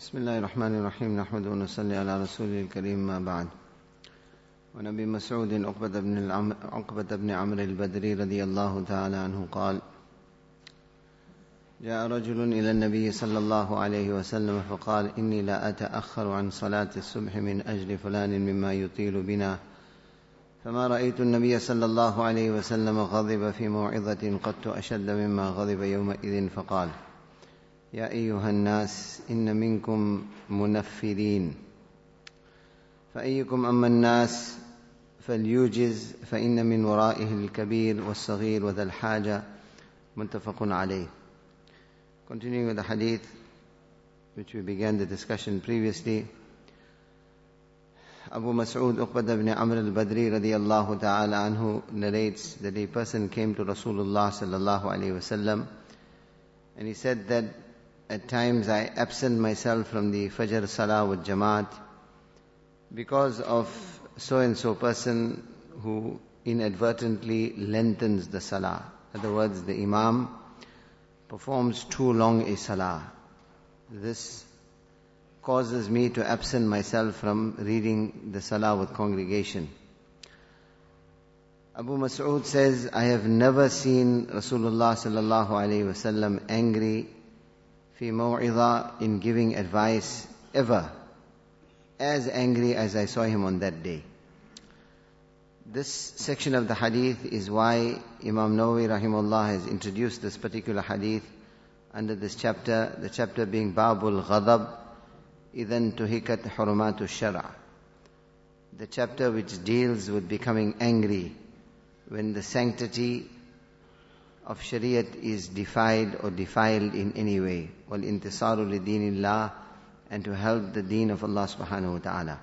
بسم الله الرحمن الرحيم نحمد ونصلي على رسوله الكريم ما بعد ونبي مسعود عقبة بن العم... عقبة بن عمرو البدري رضي الله تعالى عنه قال جاء رجل إلى النبي صلى الله عليه وسلم فقال إني لا أتأخر عن صلاة الصبح من أجل فلان مما يطيل بنا فما رأيت النبي صلى الله عليه وسلم غضب في موعظة قط أشد مما غضب يومئذ فقال يا أيها الناس إن منكم منفرين فأيكم أما الناس فليوجز فإن من ورائه الكبير والصغير وذا الحاجة متفق عليه Continuing with the hadith which we began the discussion previously Abu Mas'ud Uqbad ibn Amr al-Badri radiyallahu ta'ala anhu narrates that a person came to Rasulullah sallallahu alayhi wasallam and he said that at times I absent myself from the Fajr Salah with Jamaat because of so and so person who inadvertently lengthens the Salah. In other words, the Imam performs too long a Salah. This causes me to absent myself from reading the Salah with congregation. Abu Mas'ud says, I have never seen Rasulullah sallallahu alayhi wasallam angry fi maw'idha in giving advice ever as angry as I saw him on that day. This section of the hadith is why Imam Nawawi rahimahullah has introduced this particular hadith under this chapter, the chapter being Babul Ghadab, Idan Tuhikat Hurumatu Shara. The chapter which deals with becoming angry when the sanctity of Shariat is defied or defiled in any way. وَالْإِنْتِصَارُ لِدِينِ اللَّهِ And to help the deen of Allah subhanahu wa ta'ala.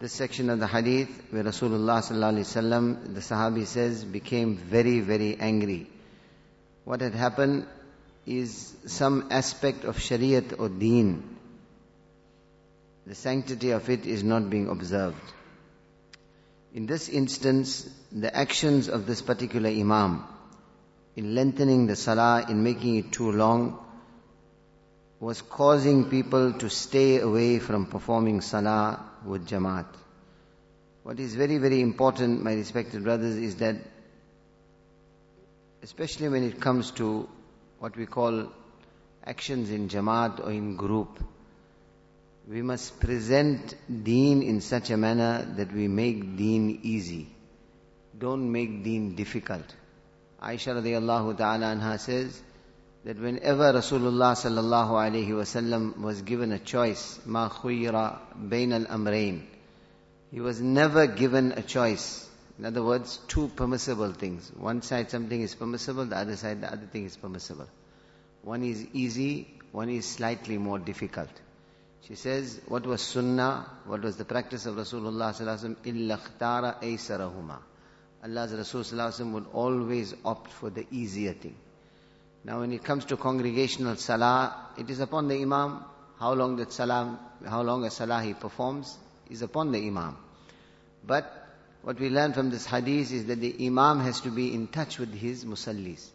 This section of the hadith where Rasulullah sallallahu alaihi wasallam, the Sahabi says, became very, very angry. What had happened is some aspect of Shariat or Deen. The sanctity of it is not being observed. In this instance, the actions of this particular Imam in lengthening the Salah, in making it too long, was causing people to stay away from performing Salah with Jamaat. What is very, very important, my respected brothers, is that especially when it comes to what we call actions in Jamaat or in group, we must present deen in such a manner that we make deen easy. Don't make deen difficult. Aisha radiallahu ta'ala anha says that whenever Rasulullah sallallahu alayhi wasallam was given a choice, ma khuyra bain al amrain, he was never given a choice. In other words, two permissible things. One side something is permissible, the other side the other thing is permissible. One is easy, one is slightly more difficult. She says, what was sunnah, what was the practice of Rasulullah sallallahu illa ikhtara aysarahuma. Allah's Rasul would always opt for the easier thing. Now when it comes to congregational salah, it is upon the imam how long that salah, how long a salah he performs is upon the imam. But what we learn from this hadith is that the imam has to be in touch with his musallis.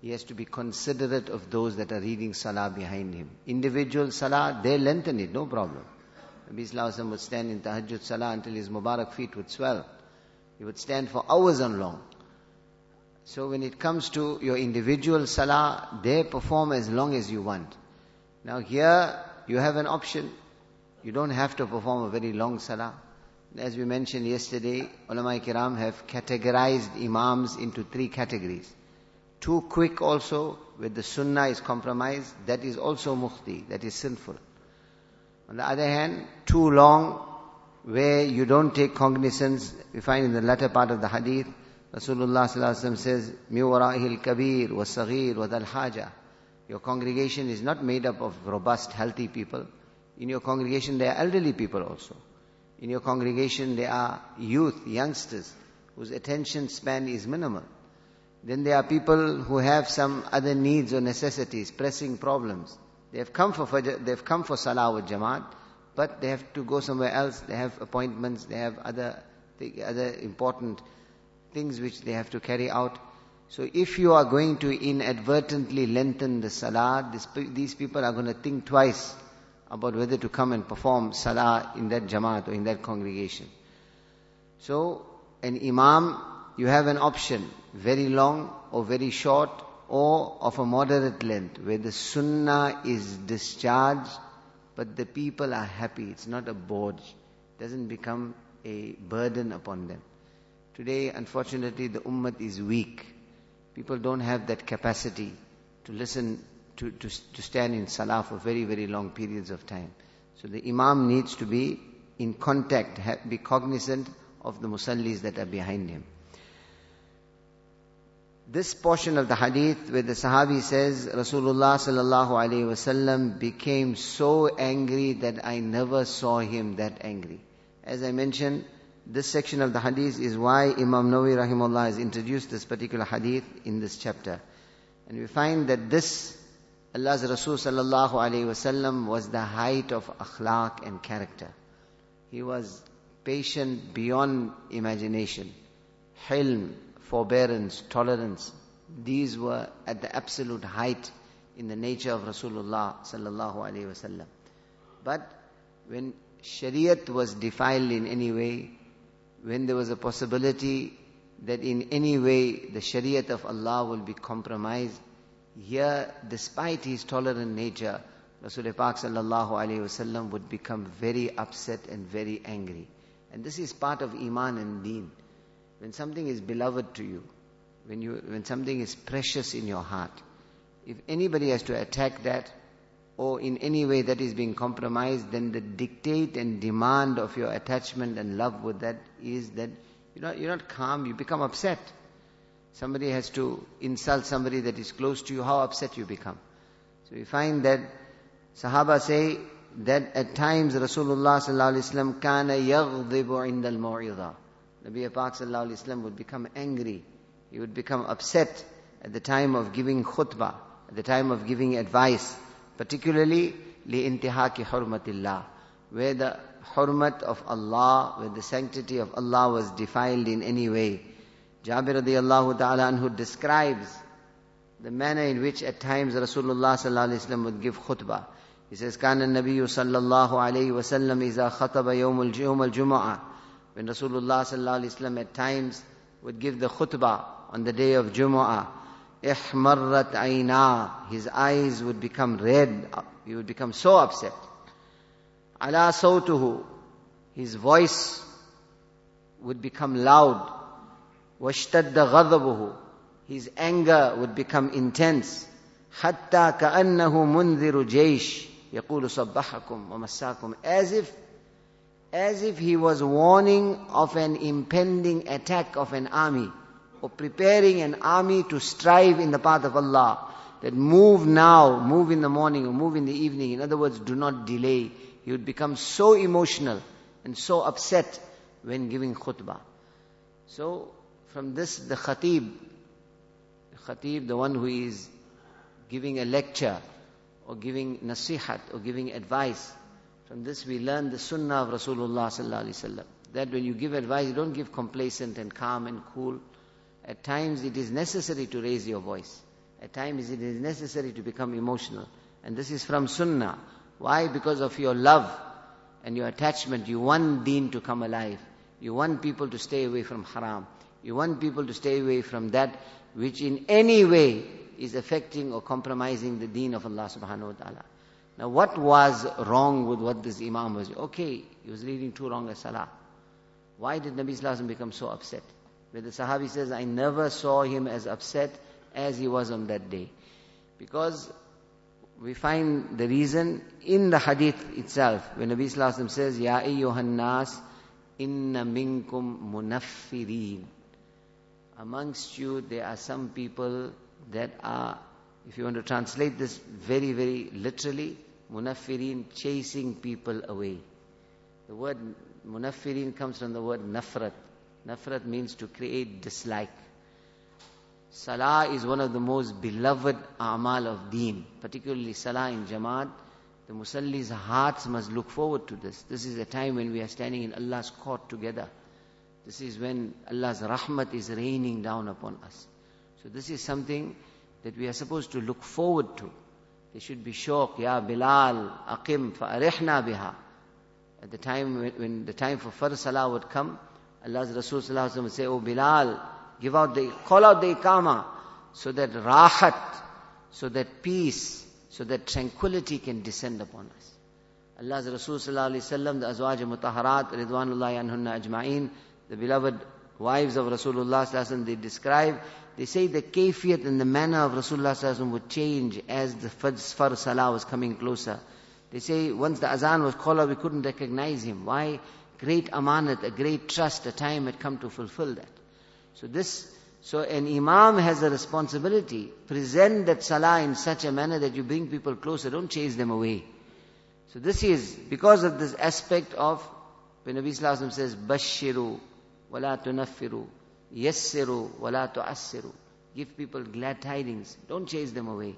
He has to be considerate of those that are reading salah behind him. Individual salah, they lengthen it, no problem. Nabi Sallallahu would stand in tahajjud salah until his Mubarak feet would swell. He would stand for hours on long. So when it comes to your individual salah, they perform as long as you want. Now here, you have an option. You don't have to perform a very long salah. As we mentioned yesterday, ulama kiram have categorized imams into three categories. Too quick also, where the sunnah is compromised, that is also mukhti, that is sinful. On the other hand, too long, where you don't take cognizance, we find in the latter part of the hadith, Rasulullah says, Miwarahil Kabir wa Saghir wa al-haja." Your congregation is not made up of robust, healthy people. In your congregation, there are elderly people also. In your congregation, there are youth, youngsters, whose attention span is minimal. Then there are people who have some other needs or necessities, pressing problems. They have come for Fajr, they have come for Salah with Jamaat, but they have to go somewhere else. They have appointments, they have other, other important things which they have to carry out. So if you are going to inadvertently lengthen the Salah, this, these people are going to think twice about whether to come and perform salah in that jamaat or in that congregation. So, an imam, you have an option, very long or very short or of a moderate length, where the sunnah is discharged, but the people are happy. It's not a boj. It doesn't become a burden upon them. Today, unfortunately, the ummah is weak. People don't have that capacity to listen, to, to, to stand in salah for very, very long periods of time. So the imam needs to be in contact, be cognizant of the musallis that are behind him. This portion of the hadith where the Sahabi says, Rasulullah sallallahu alayhi wasallam became so angry that I never saw him that angry. As I mentioned, this section of the hadith is why Imam Nawawi rahimahullah has introduced this particular hadith in this chapter. And we find that this, Allah's Rasul sallallahu alayhi wasallam was the height of akhlaq and character. He was patient beyond imagination. Hilm, forbearance, tolerance. These were at the absolute height in the nature of Rasulullah sallallahu alaihi wasallam. But when Shariat was defiled in any way, when there was a possibility that in any way the Shariat of Allah will be compromised, here, despite his tolerant nature, Rasulullah Pak sallallahu alaihi wasallam would become very upset and very angry. And this is part of Iman and Deen. When something is beloved to you, when you, when something is precious in your heart, if anybody has to attack that, or in any way that is being compromised, then the dictate and demand of your attachment and love with that is that you're not, you're not calm, you become upset. Somebody has to insult somebody that is close to you, how upset you become. So we find that Sahaba say that at times Rasulullah kana yaghdibu inda al-mau'idha. Nabi Pak sallallahu alaihi wasallam would become angry. He would become upset at the time of giving khutbah, at the time of giving advice particularly li'intihaki hurmatillah, where the hurmat of Allah, where the sanctity of Allah was defiled in any way. Jabir radiallahu ta'ala anhu describes the manner in which at times Rasulullah sallallahu alaihi wasallam would give khutbah. He says, كان النبي صلى الله عليه وسلم إذا خطب يوم يوم الجمعة when Rasulullah sallallahu at times would give the khutbah on the day of Jumu'ah, ihmarrat aina, his eyes would become red. He would become so upset. Ala sawtuhu, his voice would become loud. Washtadda ghadabuhu, his anger would become intense. Hatta ka'annahu mundhiru jaysh, yaqulu sabbahakum wa massakum. As if as if he was warning of an impending attack of an army or preparing an army to strive in the path of Allah. That move now, move in the morning or move in the evening. In other words, do not delay. He would become so emotional and so upset when giving khutbah. So, from this, the khatib, the khatib, the one who is giving a lecture or giving nasihat or giving advice, from this we learn the sunnah of Rasulullah sallallahu alaihi wasallam. That when you give advice, you don't give complacent and calm and cool. At times it is necessary to raise your voice. At times it is necessary to become emotional. And this is from Sunnah. Why? Because of your love and your attachment. You want deen to come alive. You want people to stay away from haram. You want people to stay away from that which in any way is affecting or compromising the deen of Allah subhanahu wa ta'ala. Now what was wrong with what this Imam was? doing? Okay, he was leading too wrong a salah. Why did Nabi Sallallahu become so upset? Where the Sahabi says, I never saw him as upset as he was on that day. Because we find the reason in the hadith itself, when Nabi Sallallahu says, Ya ayyuhan nas, inna minkum munaffirin. Amongst you, there are some people that are, if you want to translate this very, very literally, munaffirin, chasing people away. The word munaffirin comes from the word nafrat. Nafrat means to create dislike. Salah is one of the most beloved amal of deen, particularly Salah in Jamaat. The Musalli's hearts must look forward to this. This is a time when we are standing in Allah's court together. This is when Allah's rahmat is raining down upon us. So this is something that we are supposed to look forward to. They should be shawq, Ya Bilal, Aqim, fa'arihna biha. At the time when, the time for Fard Salah would come, Allah's Rasul would say, Oh Bilal, give out the, call out the Iqama, so that rahat, so that peace, so that tranquility can descend upon us. Allah's Rasul sallallahu alayhi wasallam, the Azwaj Mutaharat, Ridwanullahi anhunna ajma'in, the beloved wives of Rasulullah sallallahu they describe, they say the kayfiyat and the manner of Rasulullah would change as the Fajr Salah was coming closer. They say once the azan was called out, we couldn't recognize him. Why? Great amanat, a great trust, a time had come to fulfill that. So this, so an imam has a responsibility. Present that salah in such a manner that you bring people closer, don't chase them away. So this is because of this aspect of when Nabi Sallallahu says, Bashiru, wala tunaffiru, yassiru, wala tu'assiru. Give people glad tidings. Don't chase them away.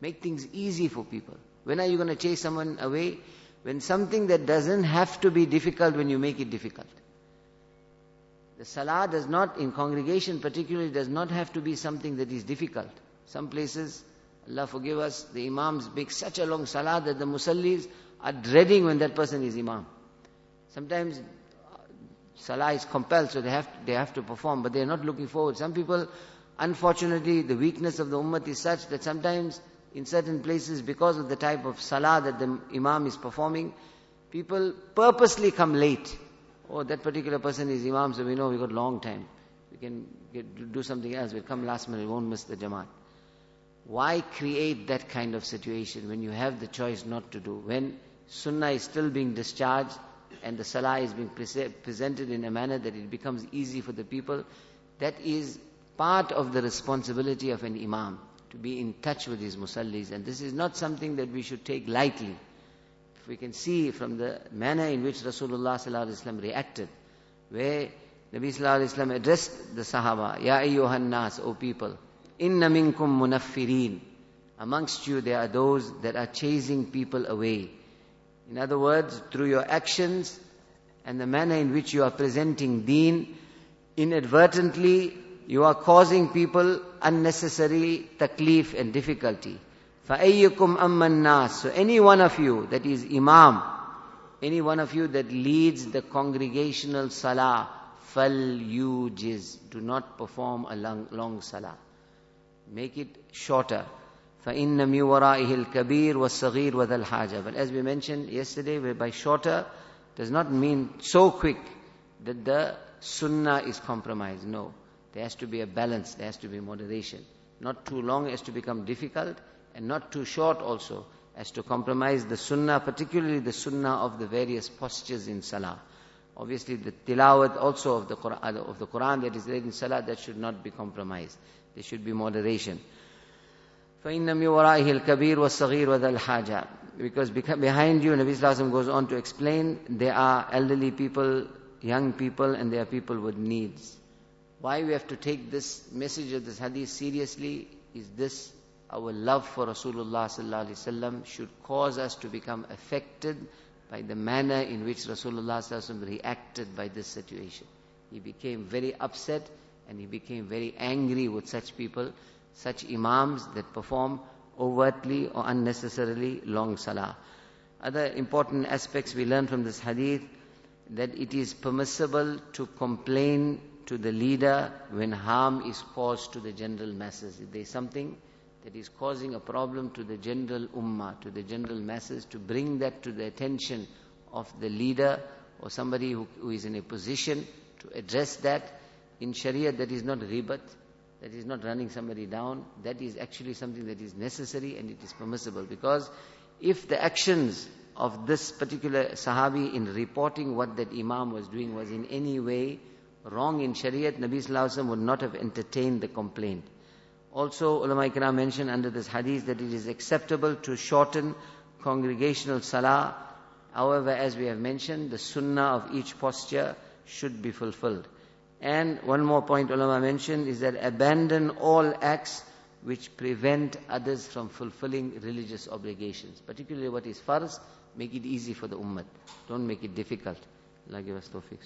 Make things easy for people. When are you going to chase someone away? When something that doesn't have to be difficult when you make it difficult. The salah does not, in congregation particularly, does not have to be something that is difficult. Some places, Allah forgive us, the imams make such a long salah that the musallis are dreading when that person is imam. Sometimes salah is compelled, so they have to, they have to perform, but they are not looking forward. Some people, unfortunately, the weakness of the ummah is such that sometimes in certain places because of the type of salah that the imam is performing, people purposely come late. Oh, that particular person is imam, so we know we got long time. We can get, do something else. We'll come last minute, we won't miss the jamaat. Why create that kind of situation when you have the choice not to do? When sunnah is still being discharged and the salah is being pre- presented in a manner that it becomes easy for the people, that is part of the responsibility of an imam to be in touch with his musallis. And this is not something that we should take lightly. If we can see from the manner in which Rasulullah reacted, where Nabi Sallallahu addressed the Sahaba, Ya ayyuhan nas, O people, inna minkum munaffirin. Amongst you there are those that are chasing people away. In other words, through your actions and the manner in which you are presenting deen, inadvertently you are causing people unnecessary taklif and difficulty. فَأَيُّكُمْ أَمَّا النَّاسِ So any one of you that is imam, any one of you that leads the congregational salah, فَلْيُوجِزْ Do not perform a long, long salah. Make it shorter. فَإِنَّ مِي وَرَائِهِ الْكَبِيرُ وَالصَّغِيرُ وَذَا الْحَاجَةِ But as we mentioned yesterday, by shorter does not mean so quick that the sunnah is compromised. No. There has to be a balance, there has to be moderation. Not too long as to become difficult, and not too short also as to compromise the sunnah, particularly the sunnah of the various postures in salah. Obviously, the tilawat also of the Quran, of the Quran that is read in salah, that should not be compromised. There should be moderation. فَإِنَّ مِنْ وَرَائِهِ الْكَبِيرُ وَالصَّغِيرُ وَذَا الْحَاجَةِ Because behind you, Nabi Sallallahu goes on to explain, there are elderly people, young people, and there are people with needs. Why we have to take this message of this hadith seriously is this our love for Rasulullah sallallahu alaihi wasallam should cause us to become affected by the manner in which Rasulullah sallallahu reacted by this situation. He became very upset and he became very angry with such people, such imams that perform overtly or unnecessarily long salah. Other important aspects we learn from this hadith that it is permissible to complain to the leader when harm is caused to the general masses. If there is something that is causing a problem to the general ummah, to the general masses, to bring that to the attention of the leader or somebody who, who is in a position to address that. In Sharia, that is not ghibat, that is not running somebody down, that is actually something that is necessary and it is permissible. Because if the actions of this particular Sahabi in reporting what that Imam was doing was in any way wrong in Shariat, Nabi Sallallahu would not have entertained the complaint. Also, ulama ikram mentioned under this hadith that it is acceptable to shorten congregational salah. However, as we have mentioned, the sunnah of each posture should be fulfilled. And one more point ulama mentioned is that abandon all acts which prevent others from fulfilling religious obligations. Particularly what is farz, make it easy for the ummah. Don't make it difficult. Allah give us tawfiq.